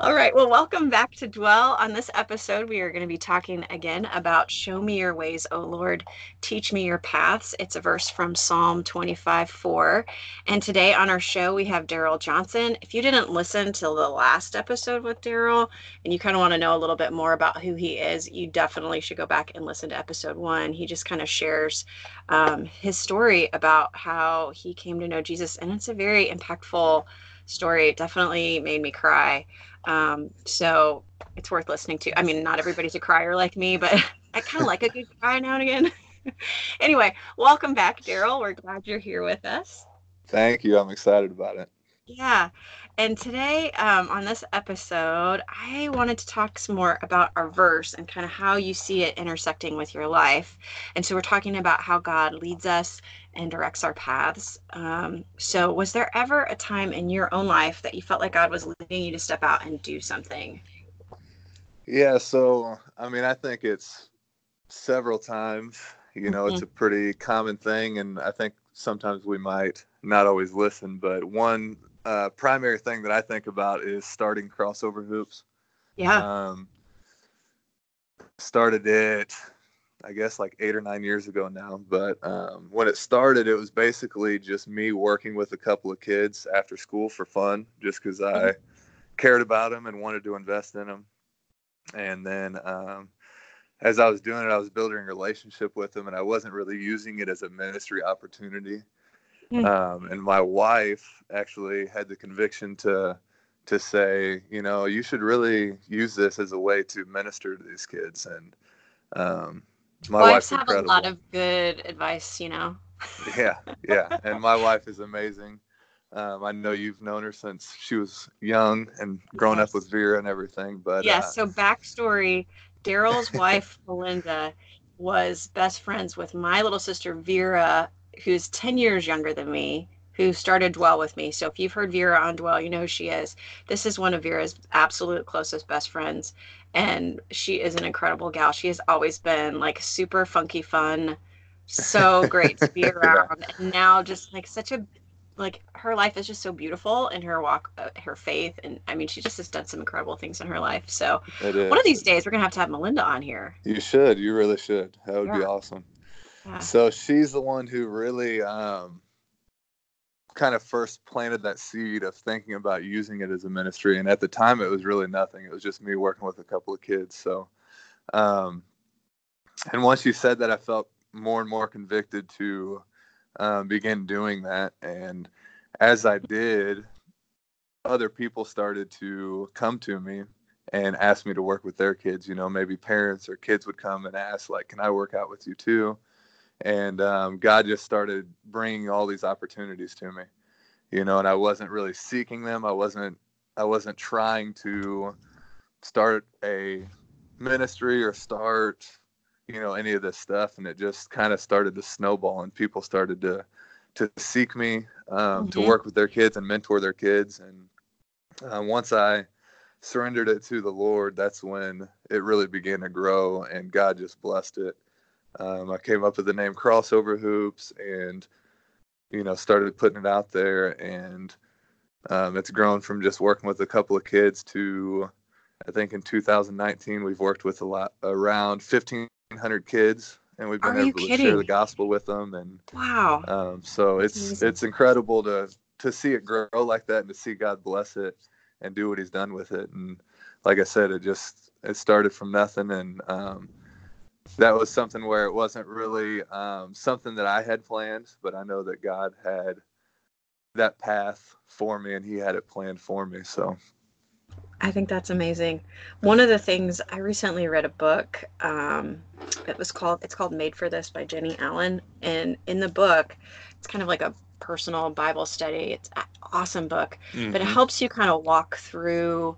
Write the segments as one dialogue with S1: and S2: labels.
S1: All right. Well, welcome back to Dwell. On this episode, we are going to be talking again about Show me your ways, O Lord. Teach me your paths. It's a verse from Psalm 25 4. And today on our show, we have Daryl Johnson. If you didn't listen to the last episode with Daryl and you kind of want to know a little bit more about who he is, you definitely should go back and listen to episode one. He just kind of shares um, his story about how he came to know Jesus. And it's a very impactful story. It definitely made me cry. Um, so it's worth listening to. I mean, not everybody's a crier like me, but I kind of like a good cry now and again. anyway, welcome back, Daryl. We're glad you're here with us.
S2: Thank you. I'm excited about it.
S1: Yeah. And today, um, on this episode, I wanted to talk some more about our verse and kind of how you see it intersecting with your life. And so, we're talking about how God leads us and directs our paths. Um, so, was there ever a time in your own life that you felt like God was leading you to step out and do something?
S2: Yeah. So, I mean, I think it's several times. You know, mm-hmm. it's a pretty common thing. And I think sometimes we might not always listen. But one uh, primary thing that I think about is starting crossover hoops.
S1: Yeah. Um,
S2: started it, I guess, like eight or nine years ago now. But um, when it started, it was basically just me working with a couple of kids after school for fun, just because I mm-hmm. cared about them and wanted to invest in them. And then um, as I was doing it, I was building a relationship with them, and I wasn't really using it as a ministry opportunity. Hmm. Um, and my wife actually had the conviction to to say, you know, you should really use this as a way to minister to these kids. And um,
S1: my wives have incredible. a lot of good advice, you know.
S2: yeah, yeah, and my wife is amazing. Um, I know you've known her since she was young and grown yes. up with Vera and everything. But
S1: yes, uh, so backstory: Daryl's wife Belinda was best friends with my little sister Vera who's 10 years younger than me, who started Dwell with me. So if you've heard Vera on Dwell, you know who she is. This is one of Vera's absolute closest best friends. And she is an incredible gal. She has always been like super funky fun, so great to be around. And now just like such a like her life is just so beautiful and her walk uh, her faith and i mean she just has done some incredible things in her life so one of these days we're gonna have to have melinda on here
S2: you should you really should that would yeah. be awesome so she's the one who really um, kind of first planted that seed of thinking about using it as a ministry. And at the time, it was really nothing. It was just me working with a couple of kids. So, um, and once you said that, I felt more and more convicted to um, begin doing that. And as I did, other people started to come to me and ask me to work with their kids. You know, maybe parents or kids would come and ask, like, "Can I work out with you too?" And um, God just started bringing all these opportunities to me, you know, and I wasn't really seeking them. I wasn't I wasn't trying to start a ministry or start you know any of this stuff, and it just kind of started to snowball, and people started to to seek me um, mm-hmm. to work with their kids and mentor their kids, and uh, once I surrendered it to the Lord, that's when it really began to grow, and God just blessed it um, I came up with the name Crossover Hoops and, you know, started putting it out there. And um, it's grown from just working with a couple of kids to, I think in 2019, we've worked with a lot around 1,500 kids. And we've been Are able to kidding? share the gospel with them, and
S1: wow!
S2: Um, so it's amazing. it's incredible to to see it grow like that, and to see God bless it and do what He's done with it. And like I said, it just it started from nothing, and um, that was something where it wasn't really um, something that I had planned, but I know that God had that path for me and He had it planned for me. So
S1: I think that's amazing. One of the things I recently read a book. Um, it was called it's called Made for This by Jennie Allen, and in the book, it's kind of like a personal Bible study. It's an awesome book, mm-hmm. but it mm-hmm. helps you kind of walk through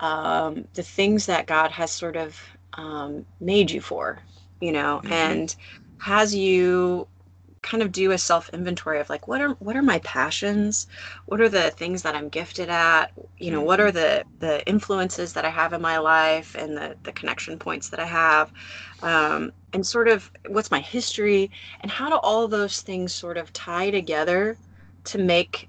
S1: um, the things that God has sort of um, made you for, you know, mm-hmm. and has you kind of do a self inventory of like what are what are my passions what are the things that i'm gifted at you know what are mm-hmm. the the influences that i have in my life and the the connection points that i have um, and sort of what's my history and how do all those things sort of tie together to make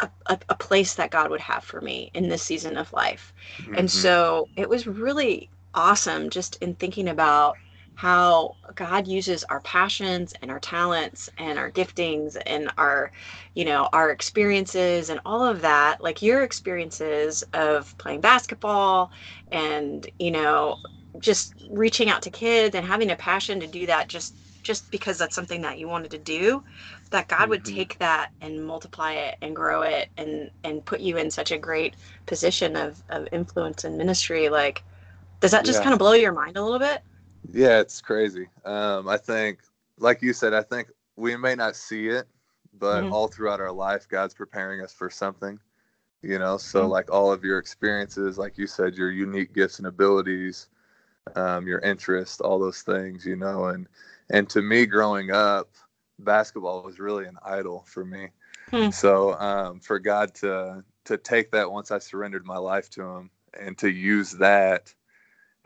S1: a, a, a place that god would have for me in this season of life mm-hmm. and so it was really awesome just in thinking about how God uses our passions and our talents and our giftings and our, you know, our experiences and all of that, like your experiences of playing basketball and, you know, just reaching out to kids and having a passion to do that just just because that's something that you wanted to do that god would mm-hmm. take that and multiply it and grow it and and put you in such a great position of of influence and ministry like does that just yeah. kind of blow your mind a little bit
S2: yeah, it's crazy. Um, I think, like you said, I think we may not see it, but mm-hmm. all throughout our life, God's preparing us for something. You know, so mm-hmm. like all of your experiences, like you said, your unique gifts and abilities, um, your interest, all those things. You know, and and to me, growing up, basketball was really an idol for me. Hmm. So um, for God to to take that once I surrendered my life to Him and to use that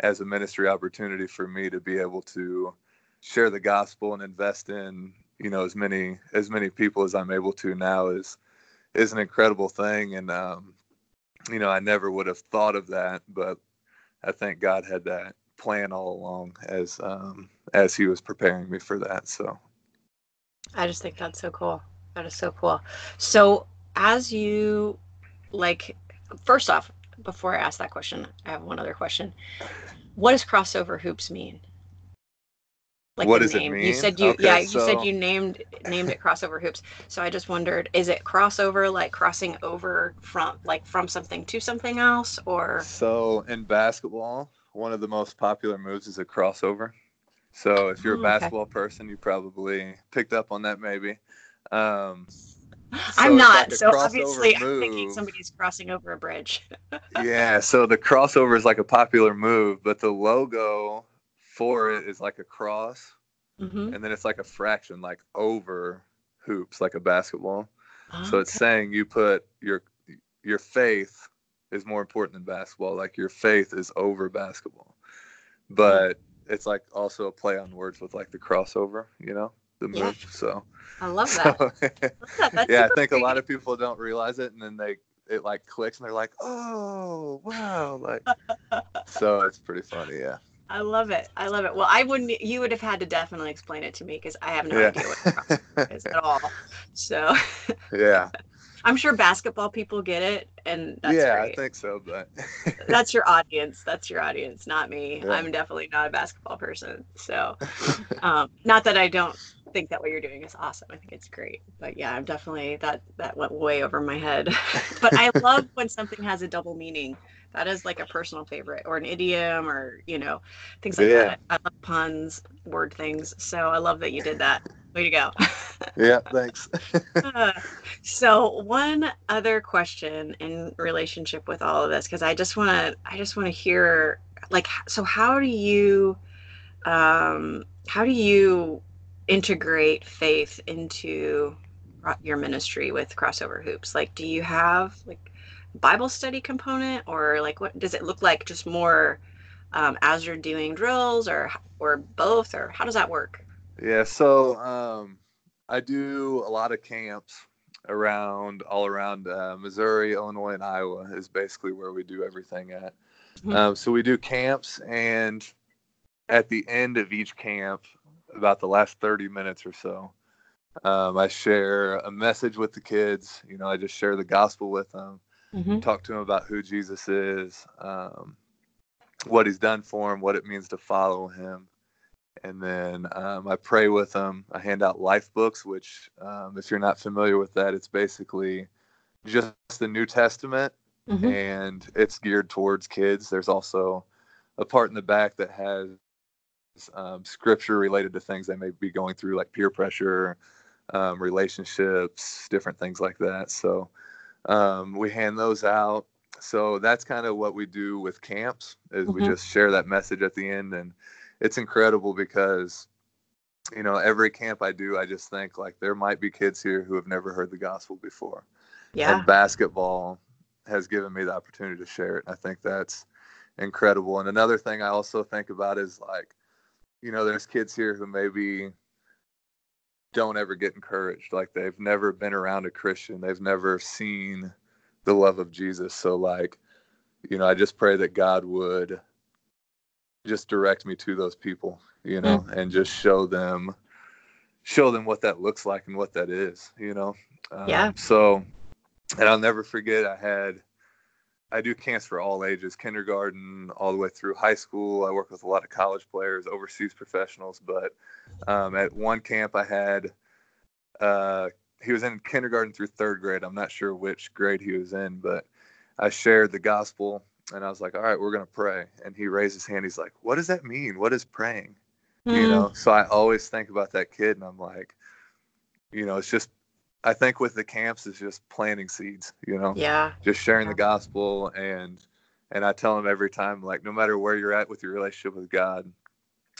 S2: as a ministry opportunity for me to be able to share the gospel and invest in you know as many as many people as I'm able to now is is an incredible thing. And um, you know I never would have thought of that but I think God had that plan all along as um, as he was preparing me for that. So
S1: I just think that's so cool. That is so cool. So as you like first off before I ask that question, I have one other question. What does crossover hoops mean?
S2: Like what does name. it mean?
S1: You said you okay, yeah, so... you said you named named it crossover hoops. So I just wondered, is it crossover like crossing over from like from something to something else or
S2: So in basketball, one of the most popular moves is a crossover. So if you're a basketball okay. person, you probably picked up on that maybe. Um,
S1: so I'm not. Like so obviously, move. I'm thinking somebody's crossing over a bridge.
S2: yeah. So the crossover is like a popular move, but the logo for it is like a cross, mm-hmm. and then it's like a fraction, like over hoops, like a basketball. so it's saying you put your your faith is more important than basketball. Like your faith is over basketball, but mm-hmm. it's like also a play on words with like the crossover, you know the yeah. move. So
S1: I love that. So,
S2: love that. yeah, I think great. a lot of people don't realize it, and then they it like clicks, and they're like, "Oh, wow!" Like, so it's pretty funny. Yeah.
S1: I love it. I love it. Well, I wouldn't. You would have had to definitely explain it to me because I have no yeah. idea what it is at all. So.
S2: yeah.
S1: I'm sure basketball people get it, and
S2: yeah,
S1: great.
S2: I think so. But
S1: that's your audience. That's your audience, not me. Yeah. I'm definitely not a basketball person. So, um, not that I don't think that what you're doing is awesome. I think it's great. But yeah, I'm definitely that that went way over my head. but I love when something has a double meaning. That is like a personal favorite, or an idiom, or you know, things like yeah. that. I love puns, word things. So I love that you did that. Way to go.
S2: yeah, thanks.
S1: uh, so one other question in relationship with all of this, because I just want to, I just want to hear, like, so how do you, um, how do you integrate faith into your ministry with crossover hoops? Like, do you have like Bible study component, or like what does it look like? Just more um, as you're doing drills, or or both, or how does that work?
S2: Yeah, so um, I do a lot of camps around all around uh, Missouri, Illinois, and Iowa is basically where we do everything at. Mm-hmm. Um, so we do camps, and at the end of each camp, about the last 30 minutes or so, um, I share a message with the kids. You know, I just share the gospel with them, mm-hmm. talk to them about who Jesus is, um, what he's done for them, what it means to follow him and then um, I pray with them. I hand out life books, which, um, if you're not familiar with that, it's basically just the New Testament, mm-hmm. and it's geared towards kids. There's also a part in the back that has um, scripture related to things they may be going through, like peer pressure, um, relationships, different things like that. So um, we hand those out. So that's kind of what we do with camps is mm-hmm. we just share that message at the end and it's incredible because you know, every camp I do, I just think like there might be kids here who have never heard the gospel before.
S1: Yeah.
S2: And basketball has given me the opportunity to share it. I think that's incredible. And another thing I also think about is like, you know, there's kids here who maybe don't ever get encouraged. Like they've never been around a Christian. They've never seen the love of Jesus. So like, you know, I just pray that God would just direct me to those people, you know, mm. and just show them show them what that looks like and what that is, you know.
S1: Um, yeah.
S2: So, and I'll never forget I had I do camps for all ages, kindergarten all the way through high school. I work with a lot of college players, overseas professionals. But um, at one camp, I had uh, he was in kindergarten through third grade. I'm not sure which grade he was in, but I shared the gospel and I was like, "All right, we're gonna pray." And he raised his hand. He's like, "What does that mean? What is praying?" Mm. You know. So I always think about that kid, and I'm like, you know, it's just I think with the camps is just planting seeds, you know.
S1: Yeah.
S2: Just sharing
S1: yeah.
S2: the gospel and and I tell them every time like no matter where you're at with your relationship with God,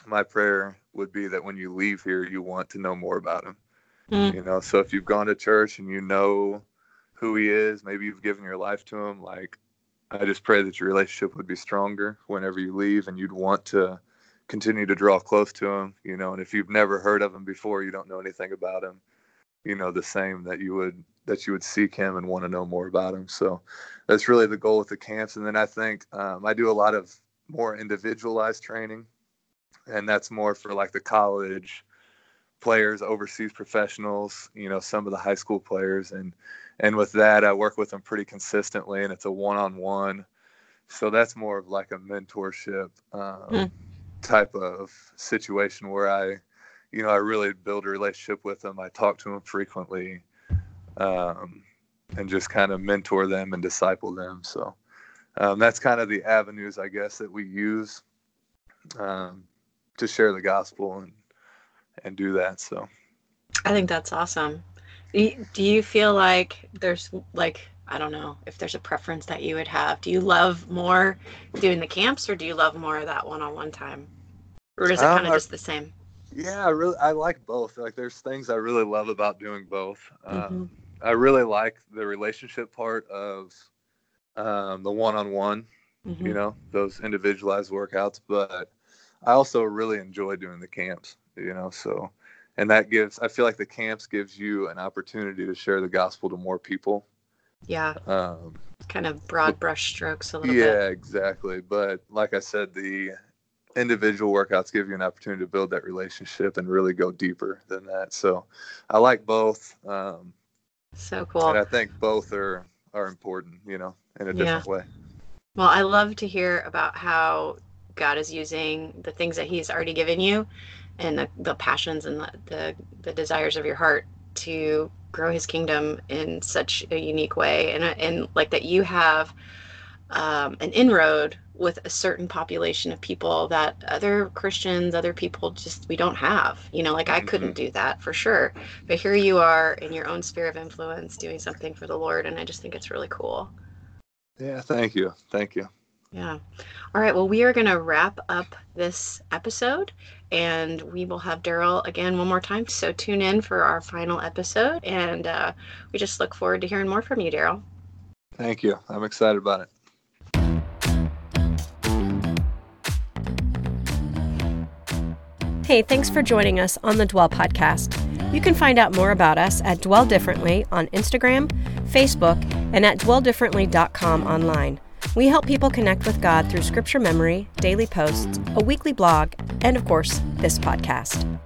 S2: my prayer would be that when you leave here you want to know more about him. Mm. You know, so if you've gone to church and you know who he is, maybe you've given your life to him, like I just pray that your relationship would be stronger whenever you leave and you'd want to continue to draw close to him, you know, and if you've never heard of him before, you don't know anything about him you know the same that you would that you would seek him and want to know more about him. So that's really the goal with the camps. And then i think um, i do a lot of more individualized training and that's more for like the college players overseas professionals you know some of the high school players. And and with that i work with them pretty consistently and it's a one-on-one. So that's more of like a mentorship um, mm. type of situation where i you know, I really build a relationship with them. I talk to them frequently, um, and just kind of mentor them and disciple them. So um, that's kind of the avenues, I guess, that we use um, to share the gospel and and do that. So
S1: I think that's awesome. Do you feel like there's like I don't know if there's a preference that you would have? Do you love more doing the camps, or do you love more of that one-on-one time, or is it kind of um, just the same?
S2: Yeah, I really I like both. Like there's things I really love about doing both. Mm-hmm. Um, I really like the relationship part of um, the one-on-one, mm-hmm. you know, those individualized workouts. But I also really enjoy doing the camps, you know. So, and that gives I feel like the camps gives you an opportunity to share the gospel to more people.
S1: Yeah. Um, kind of broad brush strokes a little
S2: yeah,
S1: bit.
S2: Yeah, exactly. But like I said, the individual workouts give you an opportunity to build that relationship and really go deeper than that. So I like both. Um,
S1: so cool.
S2: And I think both are are important, you know, in a different yeah. way.
S1: Well, I love to hear about how God is using the things that He's already given you and the, the passions and the, the, the desires of your heart to grow His kingdom in such a unique way. And, and like that you have um, an inroad with a certain population of people that other Christians, other people just we don't have. You know, like I couldn't mm-hmm. do that for sure. But here you are in your own sphere of influence doing something for the Lord and I just think it's really cool.
S2: Yeah, thank you. Thank you.
S1: Yeah. All right. Well, we are going to wrap up this episode and we will have Daryl again one more time. So tune in for our final episode. And uh, we just look forward to hearing more from you, Daryl.
S2: Thank you. I'm excited about it.
S3: Hey, thanks for joining us on the Dwell Podcast. You can find out more about us at Dwell Differently on Instagram, Facebook, and at dwelldifferently.com online. We help people connect with God through scripture memory, daily posts, a weekly blog, and of course, this podcast.